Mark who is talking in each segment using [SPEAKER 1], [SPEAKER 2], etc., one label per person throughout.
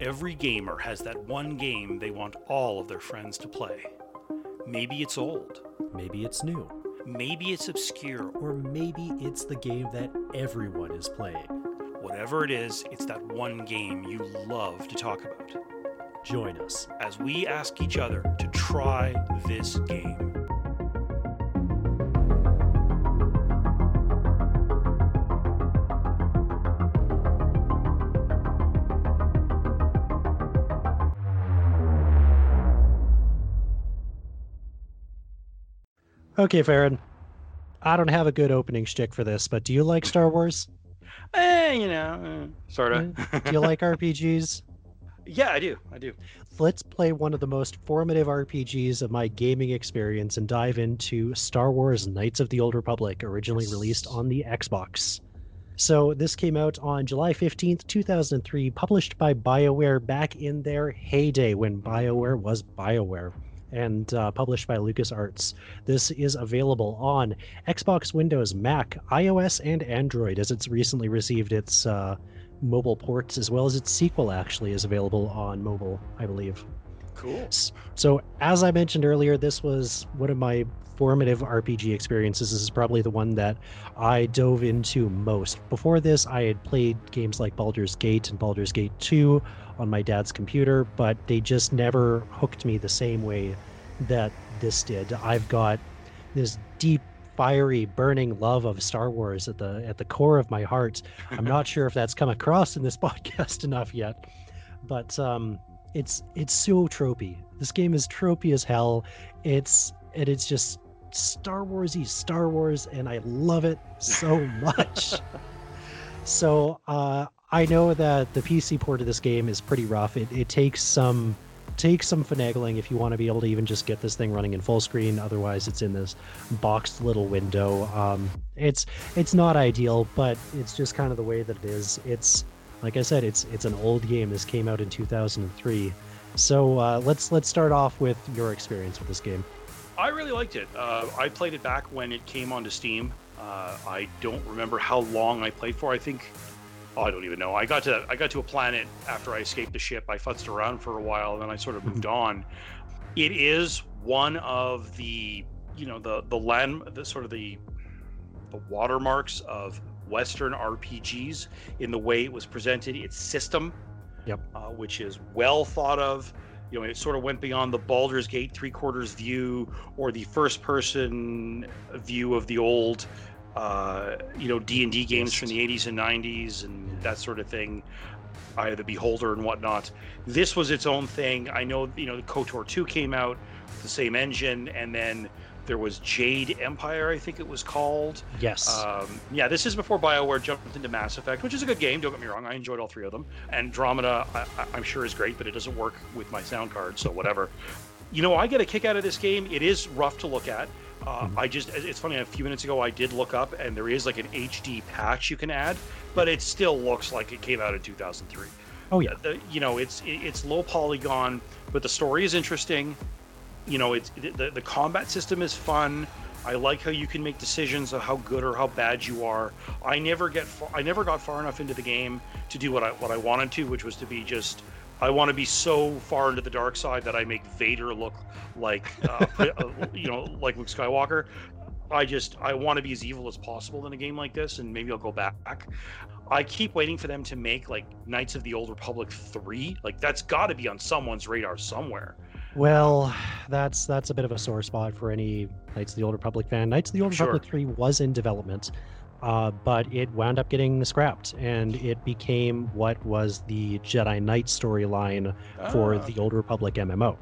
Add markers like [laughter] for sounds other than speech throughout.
[SPEAKER 1] Every gamer has that one game they want all of their friends to play. Maybe it's old,
[SPEAKER 2] Maybe it's new.
[SPEAKER 1] maybe it's obscure,
[SPEAKER 2] Or maybe it's the game that everyone is playing.
[SPEAKER 1] whatever it is, it's that one game you love to talk about.
[SPEAKER 2] Join us.
[SPEAKER 1] As we ask each other to try this game.
[SPEAKER 2] Okay, Farron. I don't have a good opening shtick for this, but do you like Star Wars?
[SPEAKER 1] Eh, you know, sort of.
[SPEAKER 2] Do you like [laughs] RPGs?
[SPEAKER 1] yeah, I do. I do.
[SPEAKER 2] Let's play one of the most formative RPGs of my gaming experience and dive into Star Wars Knights of the Old Republic, originally released on the Xbox. So, this came out on July 15th, 2003, published by BioWare back in their heyday when BioWare was BioWare, and uh, published by LucasArts. This is available on Xbox, Windows, Mac, iOS, and Android, as it's recently received its uh, mobile ports, as well as its sequel actually is available on mobile, I believe.
[SPEAKER 1] Cool.
[SPEAKER 2] So, as I mentioned earlier, this was one of my formative RPG experiences. This is probably the one that I dove into most. Before this, I had played games like Baldur's Gate and Baldur's Gate 2 on my dad's computer, but they just never hooked me the same way that this did. I've got this deep fiery burning love of Star Wars at the at the core of my heart. I'm not sure if that's come across in this [laughs] podcast enough yet, but um it's it's so tropey. This game is tropey as hell. It's and it's just Star Warsy Star Wars, and I love it so [laughs] much. so uh, I know that the PC port of this game is pretty rough. It, it takes some takes some finagling if you want to be able to even just get this thing running in full screen. Otherwise, it's in this boxed little window. Um, it's it's not ideal, but it's just kind of the way that it is. It's like I said, it's it's an old game. This came out in 2003. So uh, let's let's start off with your experience with this game.
[SPEAKER 1] I really liked it. Uh, I played it back when it came onto Steam. Uh, I don't remember how long I played for. I think oh, I don't even know. I got to I got to a planet after I escaped the ship. I futzed around for a while, and then I sort of moved on. It is one of the you know the the land the sort of the the watermarks of Western RPGs in the way it was presented. Its system,
[SPEAKER 2] Yep.
[SPEAKER 1] uh, which is well thought of. You know, it sort of went beyond the Baldur's Gate three quarters view or the first person view of the old, uh, you know, D and D games from the '80s and '90s and that sort of thing. Eye of the Beholder and whatnot. This was its own thing. I know, you know, the KOTOR 2 came out with the same engine, and then there was Jade Empire, I think it was called.
[SPEAKER 2] Yes.
[SPEAKER 1] Um, yeah, this is before BioWare jumped into Mass Effect, which is a good game. Don't get me wrong, I enjoyed all three of them. Andromeda, I, I- I'm sure is great, but it doesn't work with my sound card, so whatever. you know, I get a kick out of this game. It is rough to look at. Uh,
[SPEAKER 2] Mhm.
[SPEAKER 1] I just, it's funny. A few minutes ago, I did look up, and there is like an HD patch you can add, but it still looks like it came out in 2003
[SPEAKER 2] oh yeah.
[SPEAKER 1] the, you know it's, it's low polygon but the story is interesting you know it's the, the combat system is fun i like how you can make decisions of how good or how bad you are i never get far, i never got far enough into the game to do what i what i wanted to which was to be just I want to be so far into the dark side that I make Vader look like, uh, [laughs] uh, you know, like Luke Skywalker. I just I want to be as evil as possible in a game like this, and maybe I'll go back. I keep waiting for them to make like Knights of the Old Republic three. Like that's got to be on someone's radar somewhere.
[SPEAKER 2] Well, that's that's a bit of a sore spot for any Knights of the Old Republic fan. Knights of the Old
[SPEAKER 1] Sure.
[SPEAKER 2] Republic 3 was in development, uh, but it wound up getting scrapped, and it became what was the Jedi Knight storyline for
[SPEAKER 1] Ah,
[SPEAKER 2] the Old Republic MMO.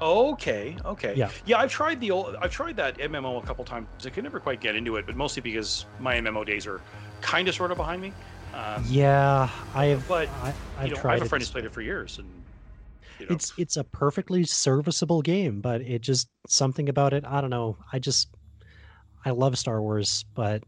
[SPEAKER 1] Okay, okay.
[SPEAKER 2] Yeah.
[SPEAKER 1] Yeah, I've tried the old I've tried that MMO a couple times. I could never quite get into it, but mostly because my MMO days are kind of sort of behind me. Um,
[SPEAKER 2] Yeah, I've
[SPEAKER 1] But,
[SPEAKER 2] I, I've
[SPEAKER 1] you know, I have a
[SPEAKER 2] it.
[SPEAKER 1] friend who's played it for years, and you know,
[SPEAKER 2] It's it's a perfectly serviceable game, but it just something about it. I don't know. I just I love Star Wars, but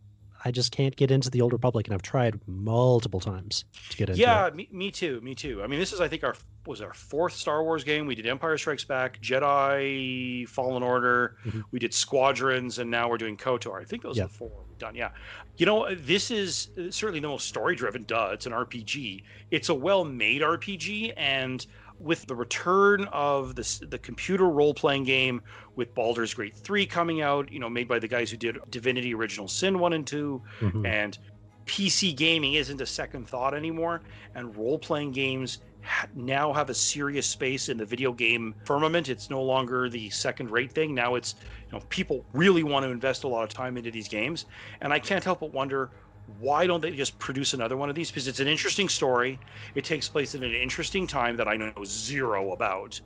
[SPEAKER 2] I just can't get into the Old Republic, and I've tried multiple times to get into
[SPEAKER 1] yeah,
[SPEAKER 2] it.
[SPEAKER 1] me, me too. Me too. I mean, this is I think our was our fourth Star Wars game. We did Empire Strikes Back, Jedi Fallen Order.
[SPEAKER 2] Mhm.
[SPEAKER 1] We did Squadrons, and now we're doing KOTOR. I think those
[SPEAKER 2] Yeah.
[SPEAKER 1] are the four we've done. Yeah. You know, this is uh, certainly the most story driven. Duh, it's an RPG. It's a well made RPG, and with the return of this the computer role playing game with Baldur's Gate 3 coming out, you know, made by the guys who did Divinity Original Sin 1 and 2,
[SPEAKER 2] Mhm.
[SPEAKER 1] and PC gaming isn't a second thought anymore, and role playing games ha- now have a serious space in the video game firmament. It's no longer the second rate thing. Now it's, you know, people really want to invest a lot of time into these games, and I can't help but wonder why don't they just produce another one of these? Because it's an interesting story. It takes place in an interesting time that I know zero about.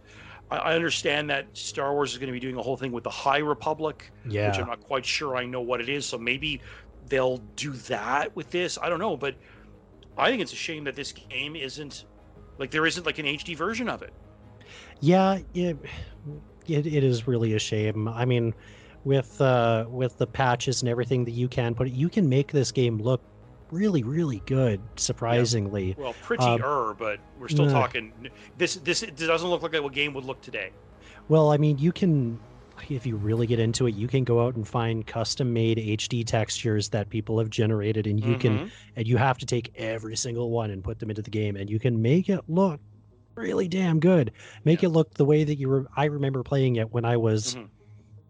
[SPEAKER 1] I I understand that Star Wars is going to be doing a whole thing with the High Republic, which I'm not quite sure I know what it is. So maybe they'll do that with this. I don't know, but I think it's a shame that this game isn't like there isn't like an HD version of it.
[SPEAKER 2] Yeah, it, it it is really a shame. I mean, with uh with the patches and everything that you can put, you can make this game look really really good. Surprisingly,
[SPEAKER 1] Well, pretty
[SPEAKER 2] Um,
[SPEAKER 1] but we're still
[SPEAKER 2] nah.
[SPEAKER 1] talking. This this it doesn't look like a game would look today.
[SPEAKER 2] well, I mean, you can if you really get into it, you can go out and find custom made HD textures that people have generated, and you can
[SPEAKER 1] Mhm.
[SPEAKER 2] and you have to take every single one and put them into the game, and you can make it look really damn good. Make
[SPEAKER 1] Yeah.
[SPEAKER 2] it look the way that you were. I remember playing it when I was.
[SPEAKER 1] Mhm.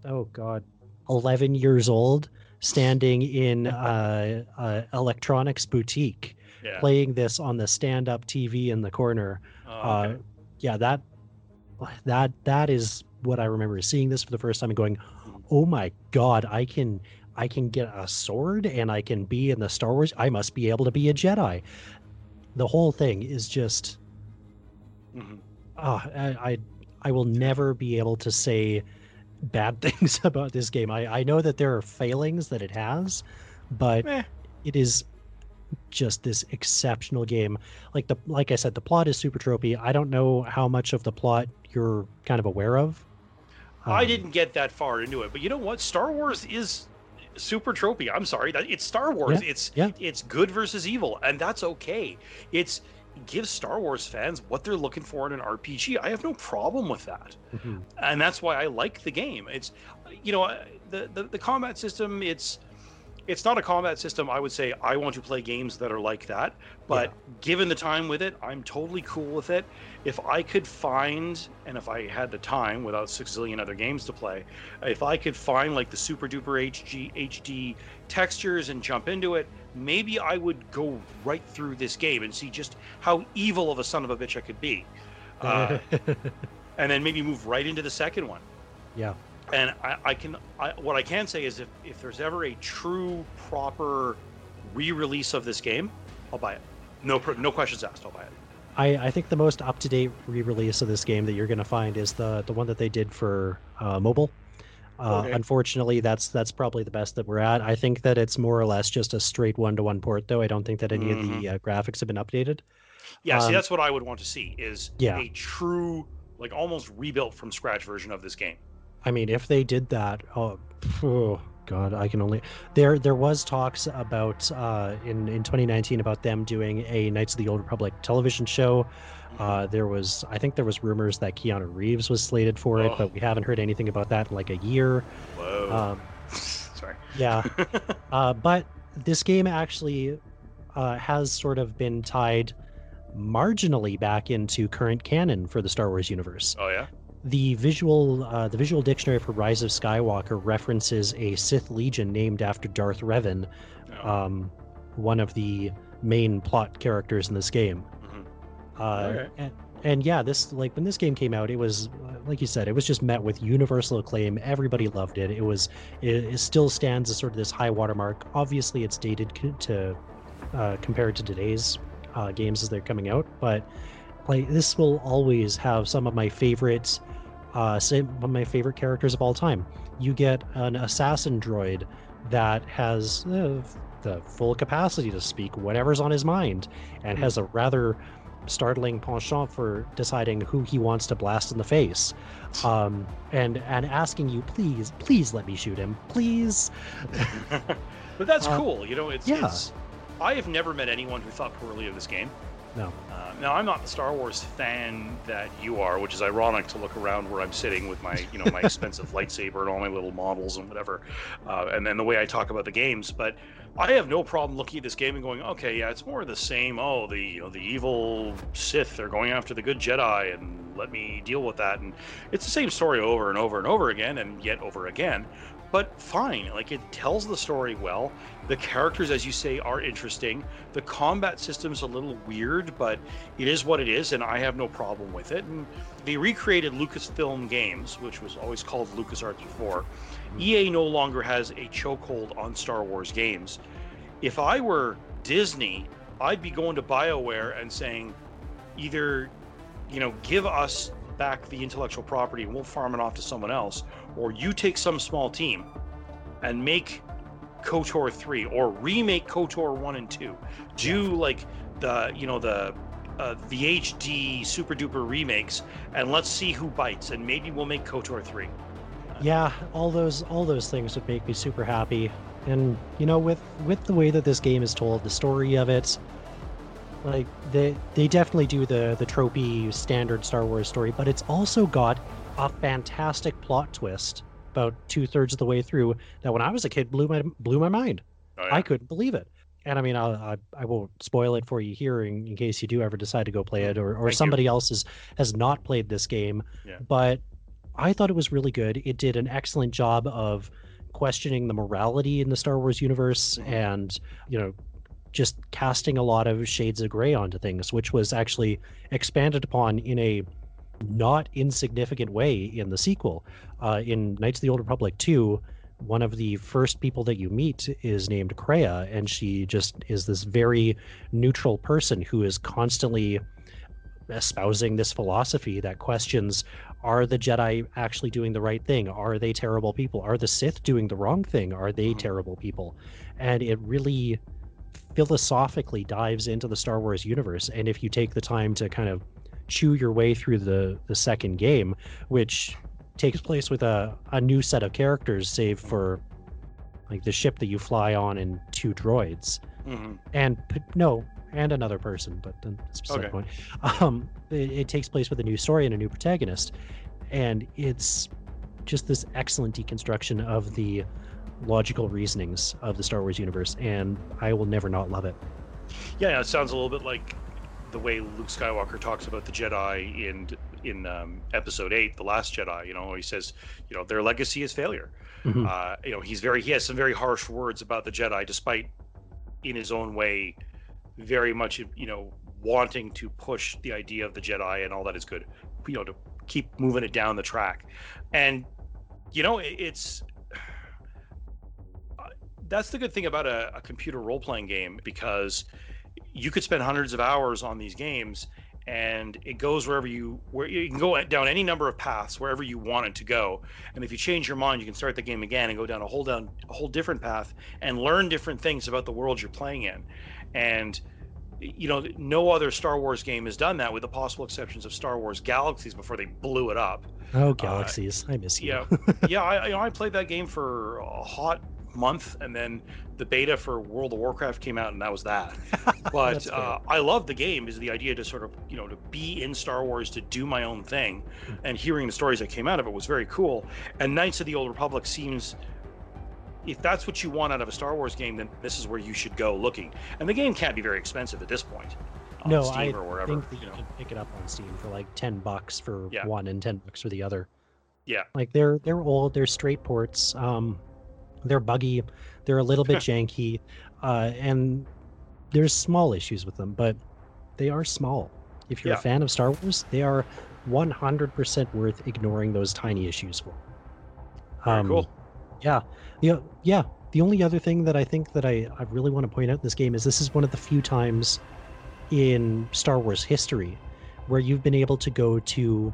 [SPEAKER 2] Oh god 11 years old standing in uh, uh electronics boutique
[SPEAKER 1] yeah.
[SPEAKER 2] playing this on the stand-up tv in the corner
[SPEAKER 1] Oh,
[SPEAKER 2] uh yeah that that that is what i remember seeing this for the first time and going
[SPEAKER 1] Mhm.
[SPEAKER 2] oh my god i can i can get a sword and i can be in the star wars i must be able to be a jedi the whole thing is just
[SPEAKER 1] Mhm.
[SPEAKER 2] oh, I, I I will never be able to say bad [laughs] things about this game. I, I know that there are failings that it has, but it is just this exceptional game. Like the like I said, the plot is super tropey. I don't know how much of the plot you're kind of aware of.
[SPEAKER 1] I
[SPEAKER 2] Um,
[SPEAKER 1] didn't get that far into it, but you know what? Star Wars is super tropey. I'm sorry, it's Star Wars. It's
[SPEAKER 2] yeah.
[SPEAKER 1] it's good versus evil, and that's okay. It's it gives Star Wars fans what they're looking for in an RPG. I have no problem with that,
[SPEAKER 2] mhm.
[SPEAKER 1] and that's why I like the game. It's you know the the, the combat system. It's it's not a combat system. I would say I want to play games that are like that, but given the time with it, I'm totally cool with it. If I could find, and if I had the time without six zillion other games to play, if I could find like the super duper HG HD textures and jump into it, maybe I would go right through this game and see just how evil of a son of a bitch I could be, [laughs] uh, and then maybe move right into the second one.
[SPEAKER 2] yeah.
[SPEAKER 1] And I, I can, I, what I can say is, if if there's ever a true proper re-release of this game, I'll buy it. No, no questions asked. I'll buy it.
[SPEAKER 2] I, I think the most up to date re release of this game that you're going to find is the the one that they did for uh, mobile. Uh,
[SPEAKER 1] Okay.
[SPEAKER 2] Unfortunately, that's that's probably the best that we're at. I think that it's more or less just a straight one to one port, though. I don't think that any of the uh, graphics have been updated.
[SPEAKER 1] Yeah, see,
[SPEAKER 2] Um,
[SPEAKER 1] that's what I would want to see is
[SPEAKER 2] Yeah.
[SPEAKER 1] a true, like almost rebuilt from scratch version of this game.
[SPEAKER 2] I mean, if they did that, oh, oh god, I can only there there was talks about uh, in in 2019 about them doing a Knights of the Old Republic television show. Uh, there was I think there was rumors that Keanu Reeves was slated for it,
[SPEAKER 1] Oh.
[SPEAKER 2] but we haven't heard anything about that in like a year.
[SPEAKER 1] Whoa.
[SPEAKER 2] Um, [laughs]
[SPEAKER 1] Sorry.
[SPEAKER 2] yeah, [laughs] uh, but this game actually uh, has sort of been tied marginally back into current canon for the Star Wars universe
[SPEAKER 1] Oh yeah.
[SPEAKER 2] the visual uh, the visual dictionary for Rise of Skywalker references a Sith Legion named after Darth Revan,
[SPEAKER 1] Oh.
[SPEAKER 2] um, one of the main plot characters in this game. Uh, and, and yeah, this like when this game came out, it was uh, like you said, it was just met with universal acclaim. Everybody loved it. It was it, it still stands as sort of this high watermark. Obviously, it's dated c- to uh, compared to today's uh, games as they're coming out, but like this will always have some of my favorites uh some of my favorite characters of all time you get an assassin droid that has uh, the full capacity to speak whatever's on his mind and has a rather startling penchant for deciding who he wants to blast in the face, um, and and asking you, please, please let me shoot him, please. [laughs]
[SPEAKER 1] but that's uh, cool. You know, it's,
[SPEAKER 2] yeah.
[SPEAKER 1] it's. I have never met anyone who thought poorly of this game.
[SPEAKER 2] No.
[SPEAKER 1] Uh, now I'm not the Star Wars fan that you are, which is ironic to look around where I'm sitting with my, you know, my [laughs] expensive lightsaber and all my little models and whatever, uh, and then the way I talk about the games. But I have no problem looking at this game and going, okay, yeah, it's more of the same. Oh, the you know the evil Sith are going after the good Jedi, and let me deal with that. And it's the same story over and over and over again, and yet over again but fine. Like it tells the story well. The characters, as you say, are interesting. The combat system's a little weird, but it is what it is, and I have no problem with it. And they recreated Lucasfilm Games, which was always called LucasArts before. EA no longer has a chokehold on Star Wars games. If I were Disney, I'd be going to BioWare and saying, either, you know, give us back the intellectual property and we'll farm it off to someone else, or you take some small team and make KOTOR 3 or remake KOTOR 1 and 2. Do like the, you know, the uh, the HD super duper remakes and let's see who bites and maybe we'll make KOTOR 3.
[SPEAKER 2] Yeah, all those all those things would make me super happy. And you know with with the way that this game is told, the story of it, like they they definitely do the the tropey standard Star Wars story, but it's also got a fantastic plot twist about two thirds of the way through that when I was a kid blew my blew my mind. Oh, yeah. I couldn't believe it. And I mean, I'll, I I won't spoil it for you here in, in case you do ever decide to go play it, or, or Thank somebody you. else has has not played this game.
[SPEAKER 1] Yeah.
[SPEAKER 2] But I thought it was really good. It did an excellent job of questioning the morality in the Star Wars universe, mm-hmm. and you know, just casting a lot of shades of gray onto things, which was actually expanded upon in a not insignificant way in the sequel. Uh, in Knights of the Old Republic 2, one of the first people that you meet is named Kreia, and she just is this very neutral person who is constantly espousing this philosophy that questions are the Jedi actually doing the right thing? Are they terrible people? Are the Sith doing the wrong thing? Are they mm-hmm. terrible people? And it really philosophically dives into the Star Wars universe. And if you take the time to kind of chew your way through the the second game, which takes place with a, a new set of characters, save for like the ship that you fly on and two droids,
[SPEAKER 1] mm-hmm.
[SPEAKER 2] and no, and another person, but then specific okay. point. Um, it, it takes place with a new story and a new protagonist, and it's just this excellent deconstruction of the logical reasonings of the Star Wars universe, and I will never not love it.
[SPEAKER 1] Yeah, it sounds a little bit like the way Luke Skywalker talks about the Jedi in in um, Episode Eight, the Last Jedi. You know, he says, you know, their legacy is failure. Mm-hmm. Uh, you know, he's very he has some very harsh words about the Jedi, despite in his own way, very much you know wanting to push the idea of the Jedi and all that is good. You know, to keep moving it down the track, and you know, it's [sighs] uh, that's the good thing about a, a computer role playing game because you could spend hundreds of hours on these games and it goes wherever you where you can go down any number of paths wherever you want it to go and if you change your mind you can start the game again and go down a whole down a whole different path and learn different things about the world you're playing in and you know no other star wars game has done that with the possible exceptions of star wars galaxies before they blew it up
[SPEAKER 2] oh uh, galaxies uh, i miss you
[SPEAKER 1] yeah [laughs] yeah I, you know, I played that game for a hot month, and then the beta for World of Warcraft came out, and that was that. [laughs] But uh, I love the game. Is the idea to sort of you know to be in Star Wars, to do my own thing, hmm. and hearing the stories that came out of it was very cool. And Knights of the Old Republic seems. If that's what you want out of a Star Wars game, then this is where you should go looking. And the game can't be very expensive at this point.
[SPEAKER 2] no, Steam I or wherever, think that you, you know. can pick it up on Steam for like ten bucks for
[SPEAKER 1] yeah.
[SPEAKER 2] one and ten bucks for the other.
[SPEAKER 1] Yeah,
[SPEAKER 2] like they're they're old, they're straight ports. Um, they're buggy, they're a little bit [laughs] janky, uh, and there's small issues with them, but they are small. If you're yeah. a fan of Star Wars, they are 100% worth ignoring those tiny issues for.
[SPEAKER 1] Um, cool.
[SPEAKER 2] Yeah. Yeah. Yeah. The only other thing that I think that I, I really want to point out in this game is this is one of the few times in Star Wars history where you've been able to go to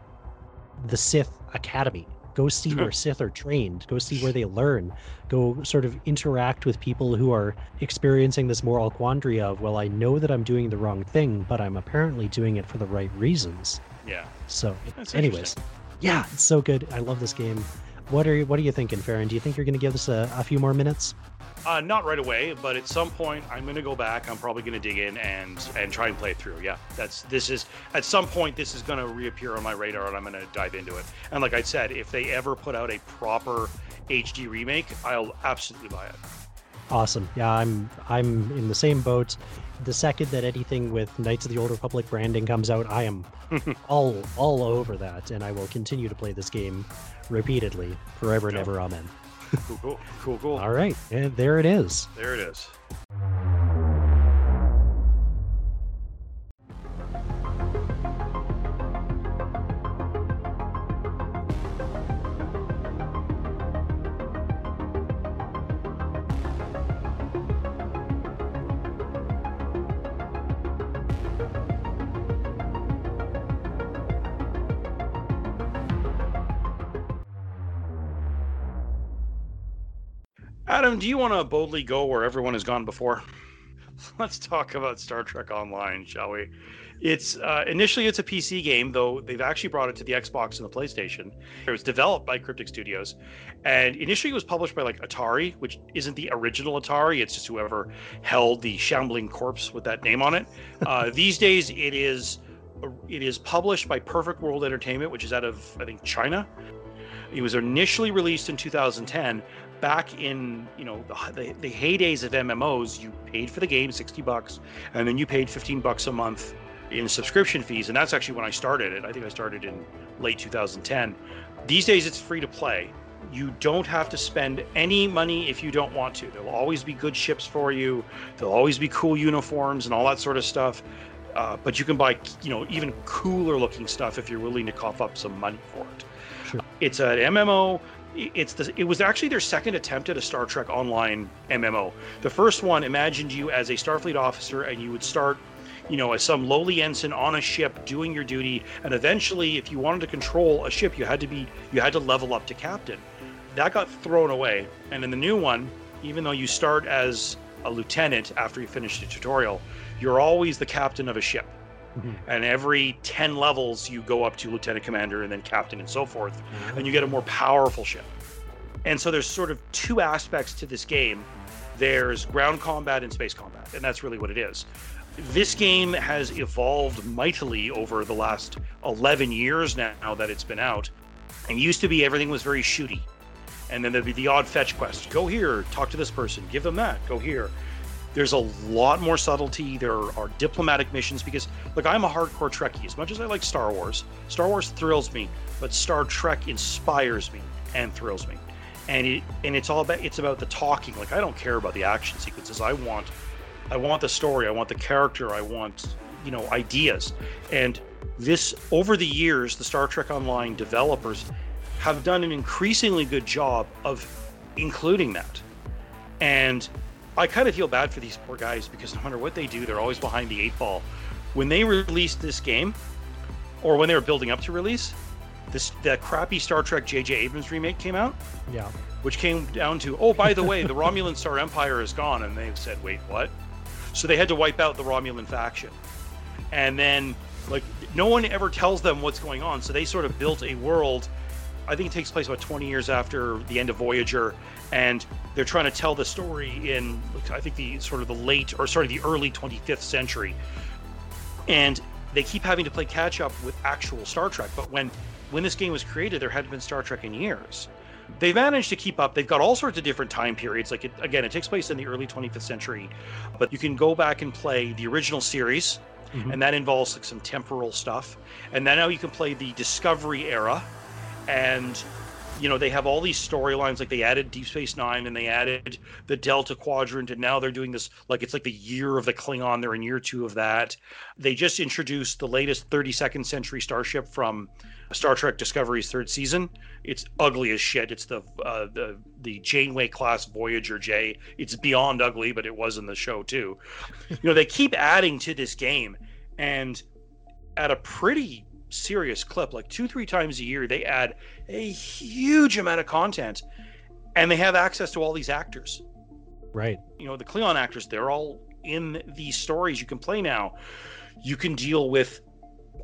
[SPEAKER 2] the Sith Academy Go see [laughs] where Sith are trained. Go see where they learn. Go sort of interact with people who are experiencing this moral quandary of, well, I know that I'm doing the wrong thing, but I'm apparently doing it for the right reasons.
[SPEAKER 1] Yeah.
[SPEAKER 2] So,
[SPEAKER 1] That's
[SPEAKER 2] anyways, yeah, it's so good. I love this game. What are you, what are you thinking, Farron? Do you think you're going to give us a, a few more minutes?
[SPEAKER 1] Uh, not right away, but at some point I'm going to go back. I'm probably going to dig in and and try and play it through. Yeah, that's this is at some point this is going to reappear on my radar, and I'm going to dive into it. And like I said, if they ever put out a proper HD remake, I'll absolutely buy it.
[SPEAKER 2] Awesome. Yeah, I'm I'm in the same boat. The second that anything with Knights of the Old Republic branding comes out, I am [laughs] all all over that, and I will continue to play this game repeatedly, forever and
[SPEAKER 1] Yeah.
[SPEAKER 2] ever. Amen.
[SPEAKER 1] Cool, cool, cool, cool.
[SPEAKER 2] All right, and there it is.
[SPEAKER 1] There it is. Do you want to boldly go where everyone has gone before? [laughs] Let's talk about Star Trek Online, shall we? It's uh, initially it's a PC game, though they've actually brought it to the Xbox and the PlayStation. It was developed by Cryptic Studios, and initially it was published by like Atari, which isn't the original Atari. It's just whoever held the shambling corpse with that name on it. [laughs] Uh, these days, it is it is published by Perfect World Entertainment, which is out of I think China. It was initially released in 2010. Back in you know the, the, heydays of MMOs, you paid for the game 60 bucks, and then you paid 15 bucks a month in subscription fees, and that's actually when I started it. I think I started in late 2010. These days, it's free to play. You don't have to spend any money if you don't want to. There'll always be good ships for you. There'll always be cool uniforms and all that sort of stuff. Uh, but you can buy, you know, even cooler looking stuff if you're willing to cough up some money for it.
[SPEAKER 2] Sure.
[SPEAKER 1] It's an MMO. It's the. It was actually their second attempt at a Star Trek Online MMO. The first one imagined you as a Starfleet officer, and you would start, you know, as some lowly ensign on a ship doing your duty, and eventually, if you wanted to control a ship, you had to be you had to level up to captain. That got thrown away, and in the new one, even though you start as a lieutenant after you finish the tutorial, you're always the captain of a ship
[SPEAKER 2] Mhm.
[SPEAKER 1] and every 10 levels you go up to lieutenant commander and then captain and so forth and you get a more powerful ship. And so there's sort of two aspects to this game. There's ground combat and space combat and that's really what it is. This game has evolved mightily over the last 11 years now that it's been out. And used to be everything was very shooty. And then there'd be the odd fetch quest. Go here talk to this person give them that go here there's a lot more subtlety. There are diplomatic missions because, look, I'm a hardcore Trekkie. As much as I like Star Wars, Star Wars thrills me, but Star Trek inspires me and thrills me. And it and it's all about it's about the talking. Like I don't care about the action sequences. I want I want the story. I want the character. I want you know ideas. And this over the years, the Star Trek Online developers have done an increasingly good job of including that. And I kind of feel bad for these poor guys because no matter what they do, they're always behind the eight ball. When they released this game, or when they were building up to release, this that crappy Star Trek J.J. Abrams remake came out,
[SPEAKER 2] Yeah.
[SPEAKER 1] which came down to, oh, by the way, the Romulan Star Empire is gone, and they said, wait, what? So they had to wipe out the Romulan faction, and then like no one ever tells them what's going on, so they sort of built a world. I think it takes place about 20 years after the end of Voyager, and they're trying to tell the story in I think the sort of the late or sorry the early 25th century, and they keep having to play catch up with actual Star Trek. But when when this game was created, there hadn't been Star Trek in years. They've managed to keep up. They've got all sorts of different time periods. Like it, again, it takes place in the early 25th century, but you can go back and play the original series,
[SPEAKER 2] Mhm.
[SPEAKER 1] and that involves like some temporal stuff. And then now you can play the Discovery era, and you know they have all these storylines. Like they added Deep Space Nine, and they added the Delta Quadrant, and now they're doing this like it's like the year of the Klingon. They're in year two of that. They just introduced the latest 32nd century starship from Star Trek Discovery's third season. It's ugly as shit. It's the uh, the the Janeway class Voyager J. It's beyond ugly, but it was in the show too. you know, they keep adding to this game, and at a pretty serious clip. Like two, three times a year, they add a huge amount of content, and they have access to all these actors.
[SPEAKER 2] Right.
[SPEAKER 1] You know, the Cleon actors, they're all in these stories you can play now. You can deal with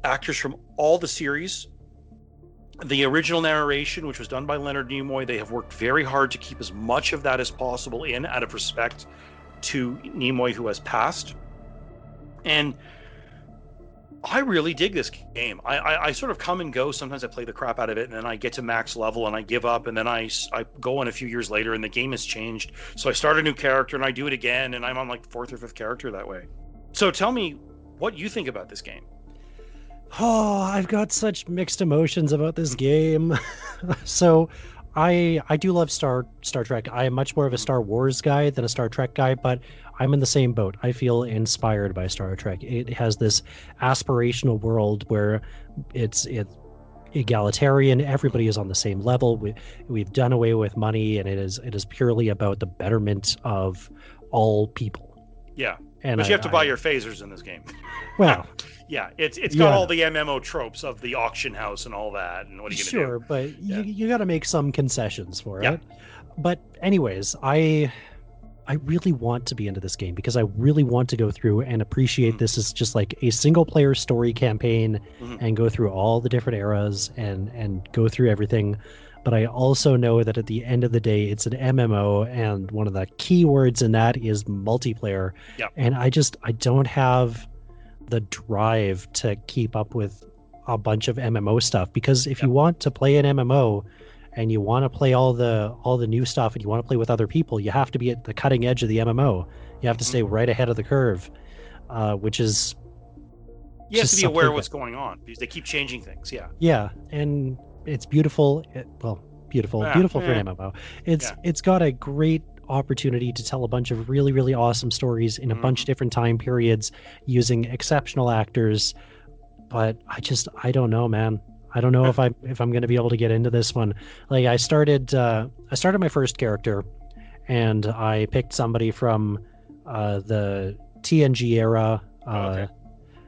[SPEAKER 1] actors from all the series. The original narration, which was done by Leonard Nimoy, they have worked very hard to keep as much of that as possible in out of respect to Nimoy, who has passed. And I really dig this game. I, I, I, sort of come and go. Sometimes I play the crap out of it, and then I get to max level and I give up, and then I, I go in a few years later, and the game has changed. So I start a new character and I do it again, and I'm on like fourth or fifth character that way. So tell me what you think about this game. [sighs]
[SPEAKER 2] Oh, I've got such mixed emotions about this game. [laughs] so I I do love Star Star Trek. I am much more of a Star Wars guy than a Star Trek guy, but I'm in the same boat. I feel inspired by Star Trek. It has this aspirational world where it's it egalitarian. Everybody is on the same level. We we've done away with money, and it is it is purely about the betterment of all people.
[SPEAKER 1] Yeah, and but I, you have to buy your phasers in this game. [laughs]
[SPEAKER 2] Well,
[SPEAKER 1] yeah, it's it's got yeah. all the MMO tropes of the auction house and all that. And what are you
[SPEAKER 2] gonna sure, do? Sure, but yeah. you you got to make some concessions for yeah. it. But anyways, I I really want to be into this game because I really want to go through and appreciate mm-hmm. this as just like a single player story campaign mm-hmm. and go through all the different eras and and go through everything. But I also know that at the end of the day, it's an MMO, and one of the key words in that is multiplayer.
[SPEAKER 1] Yep.
[SPEAKER 2] And I just I don't have the drive to keep up with a bunch of MMO stuff because if yep. you want to play an MMO, and you want to play all the all the new stuff and you want to play with other people, you have to be at the cutting edge of the MMO. You have to stay mm-hmm. right ahead of the curve, uh, which is
[SPEAKER 1] you have to be aware of what's going on because they keep changing things. Yeah.
[SPEAKER 2] Yeah, and it's beautiful. It, well, beautiful, yeah, beautiful yeah. for an MMO. It's yeah. it's got a great opportunity to tell a bunch of really really awesome stories in a mm-hmm. bunch of different time periods using exceptional actors. But I just I don't know, man. I don't know if [laughs] I if I'm going to be able to get into this one. Like I started uh, I started my first character, and I picked somebody from uh, the TNG era. Uh, oh, okay.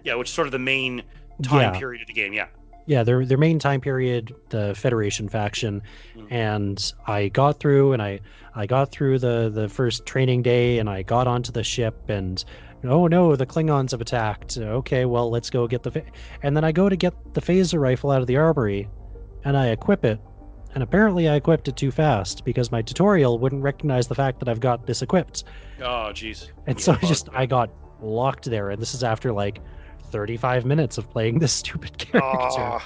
[SPEAKER 1] Yeah, which is sort of the main time yeah. period of the game. Yeah.
[SPEAKER 2] Yeah, their their main time period, the Federation faction, mm. and I got through and I I got through the the first training day and I got onto the ship and oh no, the Klingons have attacked. Okay, well, let's go get the. Fa-. And then I go to get the phaser rifle out of the armory, and I equip it. And apparently, I equipped it too fast because my tutorial wouldn't recognize the fact that I've got this equipped.
[SPEAKER 1] Oh, jeez.
[SPEAKER 2] And so I just I got locked there, and this is after like 35 minutes of playing this stupid [laughs] character. Oh.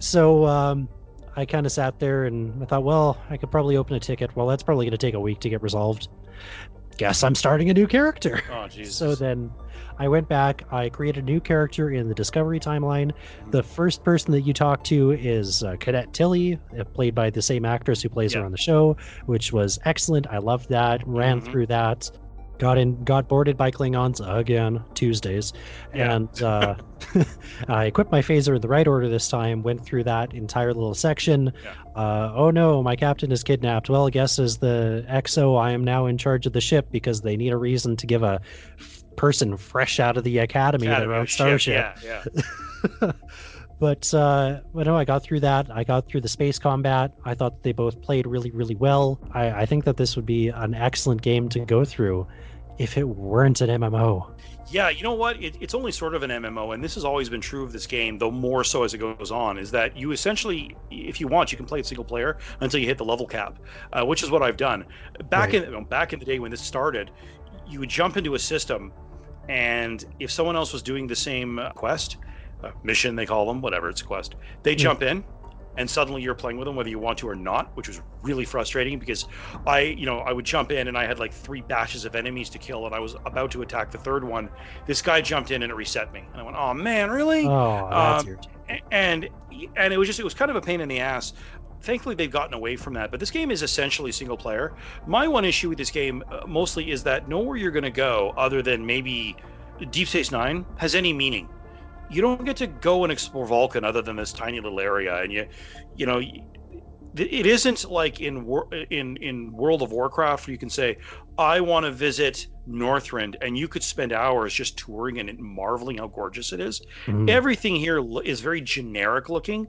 [SPEAKER 2] So um, I kind of sat there and I thought, well, I could probably open a ticket. Well, that's probably going to take a week to get resolved guess I'm starting a new character.
[SPEAKER 1] Oh, [laughs] Jesus.
[SPEAKER 2] So then I went back, I created a new character in the Discovery timeline. The first person that you talk to is uh, Cadet Tilly, uh, played by the same actress who plays her on the show, which was excellent. I loved that, ran mm-hmm. through that got in got boarded by klingons again tuesdays yeah. and uh, [laughs] i equipped my phaser in the right order this time went through that entire little section yeah. uh, oh no my captain is kidnapped well I guess as the xo i am now in charge of the ship because they need a reason to give a f- person fresh out of the academy, academy their own starship
[SPEAKER 1] yeah, yeah. [laughs]
[SPEAKER 2] but uh, but no, I got through that. I got through the space combat. I thought they both played really, really well. I, I think that this would be an excellent game to go through if it weren't an MMO.
[SPEAKER 1] Yeah, you know what? It, it's only sort of an MMO, and this has always been true of this game, though more so as it goes on. Is that you essentially, if you want, you can play it single player until you hit the level cap, uh, which is what I've done. Back right. in back in the day when this started, you would jump into a system, and if someone else was doing the same quest, uh, mission they call them, whatever it's quest, they mm. jump in and suddenly you're playing with them whether you want to or not which was really frustrating because i you know i would jump in and i had like three batches of enemies to kill and i was about to attack the third one. This guy jumped in and it reset me. And i went oh man really?
[SPEAKER 2] Oh that's
[SPEAKER 1] um, and and it was just it was kind of a pain in the ass. Thankfully they've gotten away from that but this game is essentially single player. My one issue with this game uh, mostly is that nowhere you're going to go other than maybe deep space nine has any meaning you don't get to go and explore Vulcan other than this tiny little area, and you, you know, it isn't like in in in World of Warcraft where you can say I want to visit Northrend and you could spend hours just touring and marveling how gorgeous it is. Mm. Everything here is very generic looking.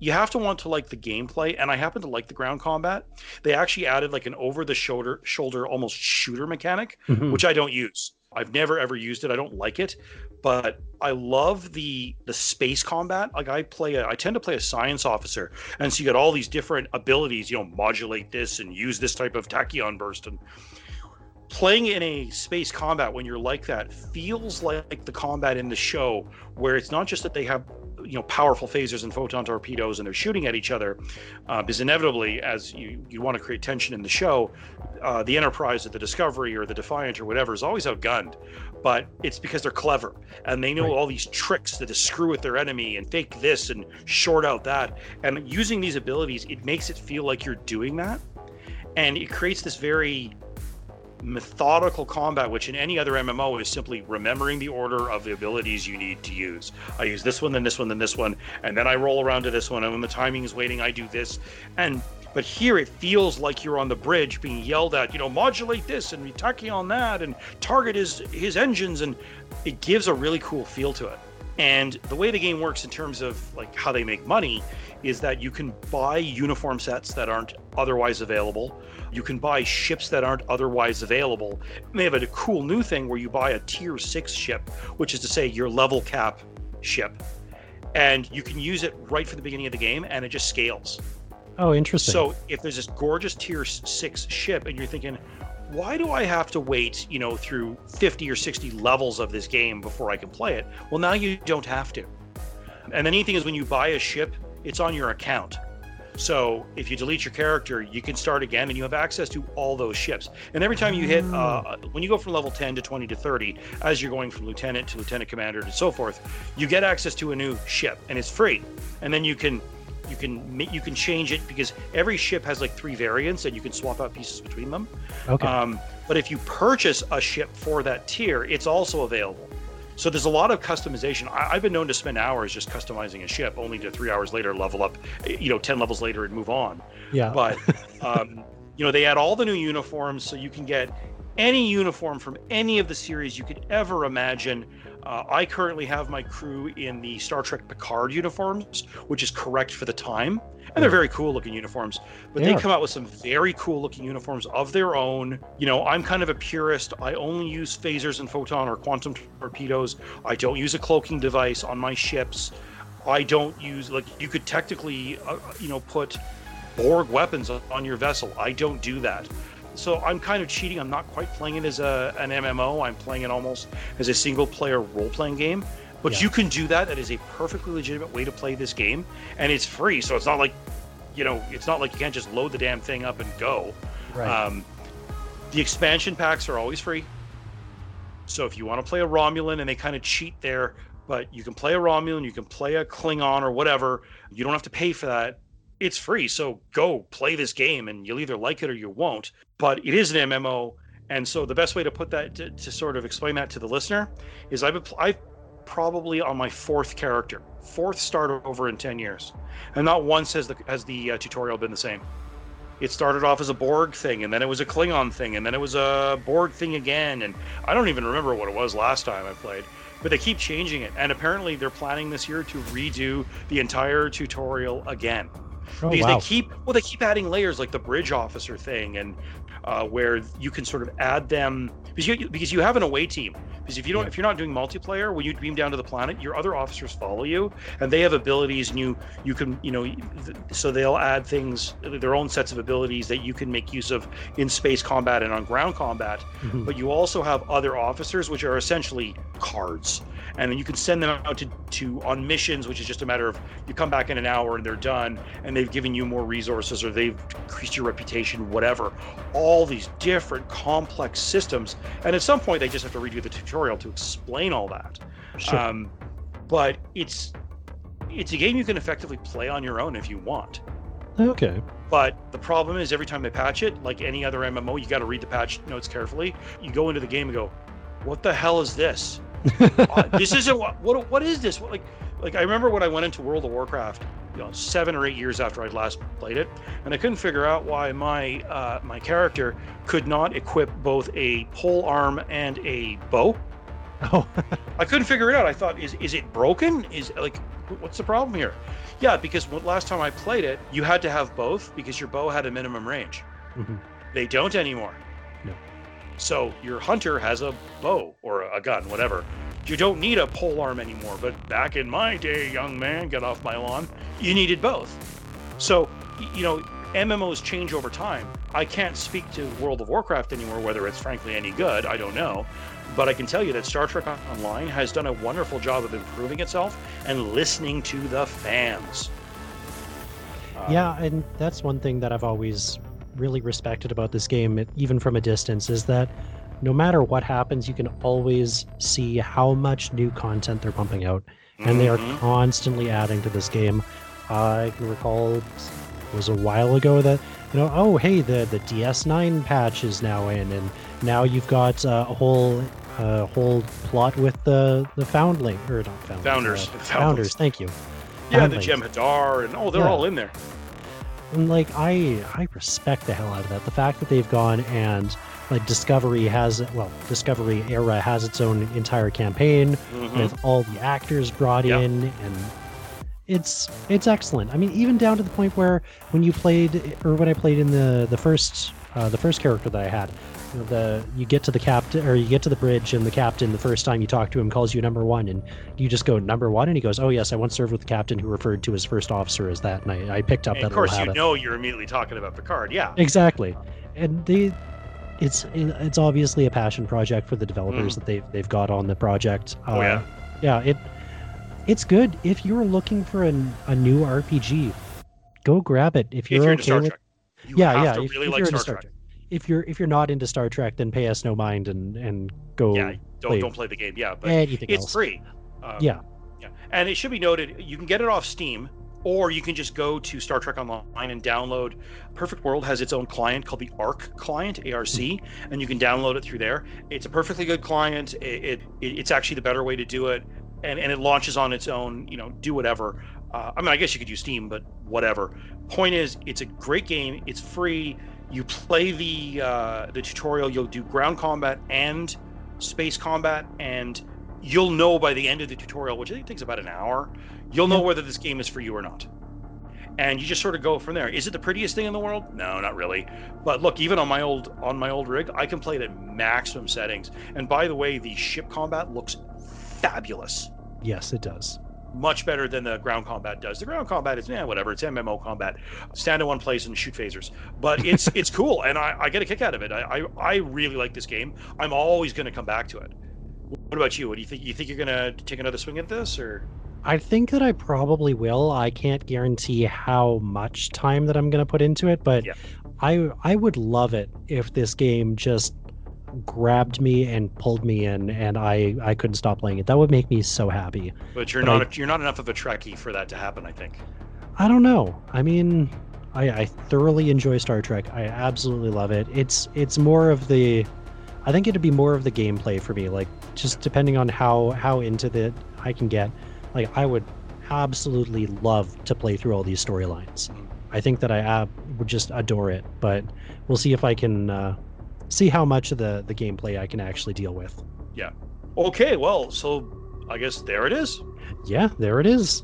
[SPEAKER 1] You have to want to like the gameplay and I happen to like the ground combat. They actually added like an over the shoulder shoulder almost shooter mechanic, mm-hmm. which I don't use. I've never ever used it. I don't like it, but I love the the space combat. Like I play a, I tend to play a science officer, and so you get all these different abilities. You know, modulate this and use this type of tachyon burst, and playing in a space combat when you're like that feels like the combat in the show, where it's not just that they have you know powerful phasers and photon torpedoes and they're shooting at each other uh, because inevitably as you, you want to create tension in the show uh, the enterprise or the discovery or the defiant or whatever is always outgunned but it's because they're clever and they know right. all these tricks to screw with their enemy and fake this and short out that and using these abilities it makes it feel like you're doing that and it creates this very methodical combat, which in any other MMO is simply remembering the order of the abilities you need to use. I use this one, then this one, then this one, and then I roll around to this one. And when the timing is waiting, I do this. And but here it feels like you're on the bridge being yelled at, you know, modulate this and tachyon that and target his his engines, and it gives a really cool feel to it. And the way the game works in terms of like how they make money is that you can buy uniform sets that aren't otherwise available. You can buy ships that aren't otherwise available. And they have a cool new thing where you buy a tier six ship, which is to say your level cap ship. And you can use it right from the beginning of the game and it just scales.
[SPEAKER 2] Oh, interesting.
[SPEAKER 1] So if there's this gorgeous tier six ship and you're thinking, why do I have to wait, you know, through 50 or 60 levels of this game before I can play it? Well, now you don't have to. And the neat thing is when you buy a ship, it's on your account. So if you delete your character, you can start again and you have access to all those ships. And every time you hit, uh, ah. when you go from level 10 to 20 to 30, as you're going from lieutenant to lieutenant commander and so forth, you get access to a new ship and it's free. And then you can you can you can change it because every ship has like three variants and you can swap out pieces between them.
[SPEAKER 2] Okay.
[SPEAKER 1] Um, but if you purchase a ship for that tier, it's also available. So there's a lot of customization. I, have been known to spend hours just customizing a ship, only to three hours later level up, you know, ten levels later and move on.
[SPEAKER 2] Yeah.
[SPEAKER 1] But um, [laughs] you know, they add all the new uniforms, so you can get any uniform from any of the series you could ever imagine. Uh, I currently have my crew in the Star Trek Picard uniforms, which is correct for the time and they're very cool looking uniforms. But they, they come out with some very cool looking uniforms of their own. You know, I'm kind of a purist. I only use phasers and photon or quantum torpedoes. I don't use a cloaking device on my ships. I don't use like you could technically, uh, you know, put Borg weapons on your vessel. I don't do that. So I'm kind of cheating. I'm not quite playing it as a, an MMO. I'm playing it almost as a single player role playing game. But yeah. you can do that. That is a perfectly legitimate way to play this game, and it's free. So it's not like, you know, it's not like you can't just load the damn thing up and go.
[SPEAKER 2] Right. Um,
[SPEAKER 1] the expansion packs are always free. So if you want to play a Romulan, and they kind of cheat there, but you can play a Romulan, you can play a Klingon or whatever. You don't have to pay for that. It's free. So go play this game, and you'll either like it or you won't. But it is an MMO. And so the best way to put that to, to sort of explain that to the listener is I've I've probably on my fourth character, fourth start over in 10 years. And not once has the, has the uh, tutorial been the same. It started off as a Borg thing, and then it was a Klingon thing, and then it was a Borg thing again. And I don't even remember what it was last time I played, but they keep changing it. And apparently, they're planning this year to redo the entire tutorial again.
[SPEAKER 2] Oh,
[SPEAKER 1] because
[SPEAKER 2] wow.
[SPEAKER 1] they keep well, they keep adding layers like the bridge officer thing, and uh, where you can sort of add them because you because you have an away team. Because if you don't, yeah. if you're not doing multiplayer, when you beam down to the planet, your other officers follow you, and they have abilities, and you you can you know, so they'll add things, their own sets of abilities that you can make use of in space combat and on ground combat. Mm-hmm. But you also have other officers, which are essentially cards and then you can send them out to, to on missions which is just a matter of you come back in an hour and they're done and they've given you more resources or they've increased your reputation whatever. All these different complex systems and at some point they just have to redo the tutorial to explain all that.
[SPEAKER 2] Sure.
[SPEAKER 1] Um, but it's it's a game you can effectively play on your own if you want.
[SPEAKER 2] Okay.
[SPEAKER 1] But the problem is every time they patch it like any other mmo you got to read the patch notes carefully. You go into the game and go what the hell is this uh, this isn't what, what what is this what, like like i remember when i went into world of warcraft you know, seven or eight years after I'd last played it, and I couldn't figure out why my uh, my character could not equip both a pole arm and a bow.
[SPEAKER 2] Oh,
[SPEAKER 1] I couldn't figure it out. I thought, is is it broken? Is like, what's the problem here? Yeah, because last time I played it, you had to have both because your bow had a minimum range.
[SPEAKER 2] Mhm.
[SPEAKER 1] They don't anymore. So your hunter has a bow or a gun, whatever. You don't need a pole arm anymore. But back in my day, young man, get off my lawn, you needed both. So, you know, MMOs change over time. I can't speak to World of Warcraft anymore, whether it's frankly any good, I don't know. But I can tell you that Star Trek Online has done a wonderful job of improving itself and listening to the fans.
[SPEAKER 2] Yeah, and that's one thing that I've always really respected about this game, even from a distance, is that no matter what happens, you can always see how much new content they're pumping out, and they are
[SPEAKER 1] mhm.
[SPEAKER 2] constantly adding to this game. I can recall it was a while ago that you know, oh hey, the the DS9 patch is now in, and now you've got uh, a whole uh, whole plot with the the foundling or not foundling,
[SPEAKER 1] Founders.
[SPEAKER 2] uh, [laughs]
[SPEAKER 1] Foundlings.
[SPEAKER 2] founders. Thank you.
[SPEAKER 1] Yeah, the
[SPEAKER 2] Foundlings.
[SPEAKER 1] Jem'Hadar and oh, they're
[SPEAKER 2] Yeah.
[SPEAKER 1] all in there.
[SPEAKER 2] And like I I respect the hell out of that. The fact that they've gone and like Discovery has well, Discovery era has its own entire campaign
[SPEAKER 1] Mhm.
[SPEAKER 2] with all the actors brought
[SPEAKER 1] Yeah.
[SPEAKER 2] in and it's it's excellent. I mean, even down to the point where when you played or when I played in the the first uh, the first character that I had, the you get to the captain or you get to the bridge and the captain the first time you talk to him calls you number one and you just go number one and he goes, oh yes, I once served with the captain who referred to his first officer as that and I, I picked up
[SPEAKER 1] And
[SPEAKER 2] that
[SPEAKER 1] of course, you
[SPEAKER 2] habit.
[SPEAKER 1] know you're immediately talking about Picard. Yeah.
[SPEAKER 2] Exactly, and they, it's it's obviously a passion project for the developers that they've they've got on the project.
[SPEAKER 1] Oh,
[SPEAKER 2] Uh,
[SPEAKER 1] yeah.
[SPEAKER 2] yeah. It it's good if you're looking for an, a new RPG. Go grab it if
[SPEAKER 1] If
[SPEAKER 2] you're
[SPEAKER 1] you're
[SPEAKER 2] okay with.
[SPEAKER 1] Trek, you
[SPEAKER 2] yeah, yeah. if,
[SPEAKER 1] really
[SPEAKER 2] if
[SPEAKER 1] like
[SPEAKER 2] you're
[SPEAKER 1] Star
[SPEAKER 2] Star
[SPEAKER 1] Trek.
[SPEAKER 2] Trek. If you're if you're not into Star Trek, then pay us no mind and and go
[SPEAKER 1] Yeah, don't
[SPEAKER 2] play
[SPEAKER 1] don't play the game. Yeah, but
[SPEAKER 2] anything
[SPEAKER 1] it's
[SPEAKER 2] else.
[SPEAKER 1] free. Um,
[SPEAKER 2] Yeah.
[SPEAKER 1] yeah, and it should be noted you can get it off Steam, or you can just go to Star Trek Online and download. Perfect World has its own client called the ARC client, ARC, and you can download it through there. It's a perfectly good client. It, it, it it's actually the better way to do it, and and it launches on its own. You know, do whatever. Uh, I mean, I guess you could use Steam, but whatever. Point is, it's a great game. It's free. You play the uh, the tutorial. You'll do ground combat and space combat, and you'll know by the end of the tutorial, which I think takes about an hour, you'll know whether this game is for you or not. And you just sort of go from there. Is it the prettiest thing in the world? No, not really. But look, even on my old on my old rig, I can play it at maximum settings. And by the way, the ship combat looks fabulous.
[SPEAKER 2] Yes, it does.
[SPEAKER 1] Much better than the ground combat does. The ground combat is yeah, whatever. It's MMO combat. Stand in one place and shoot phasers. But it's [laughs] it's cool, and I, I get a kick out of it. I, I I really like this game. I'm always going to come back to it. What about you? What do you think? You think you're going to take another swing at this, or
[SPEAKER 2] I think that I probably will. I can't guarantee how much time that I'm going to put into it, but
[SPEAKER 1] Yeah.
[SPEAKER 2] I I would love it if this game just grabbed me and pulled me in and I I couldn't stop playing it. That would make me so happy.
[SPEAKER 1] but you're
[SPEAKER 2] But I-
[SPEAKER 1] not you're not enough of a Trekkie for that to happen. I think.
[SPEAKER 2] I don't know. I mean, I, I thoroughly enjoy Star Trek. I absolutely love it. It's it's more of the I think it'd be more of the gameplay for me. Like just depending on how how into the I can get. Like I would absolutely love to play through all these storylines.
[SPEAKER 1] Mhm.
[SPEAKER 2] I think that I ab- would just adore it. But we'll see if I can uh, see how much of the the gameplay I can actually deal with. Yeah.
[SPEAKER 1] Okay, well, so I guess there it is.
[SPEAKER 2] Yeah, there it is.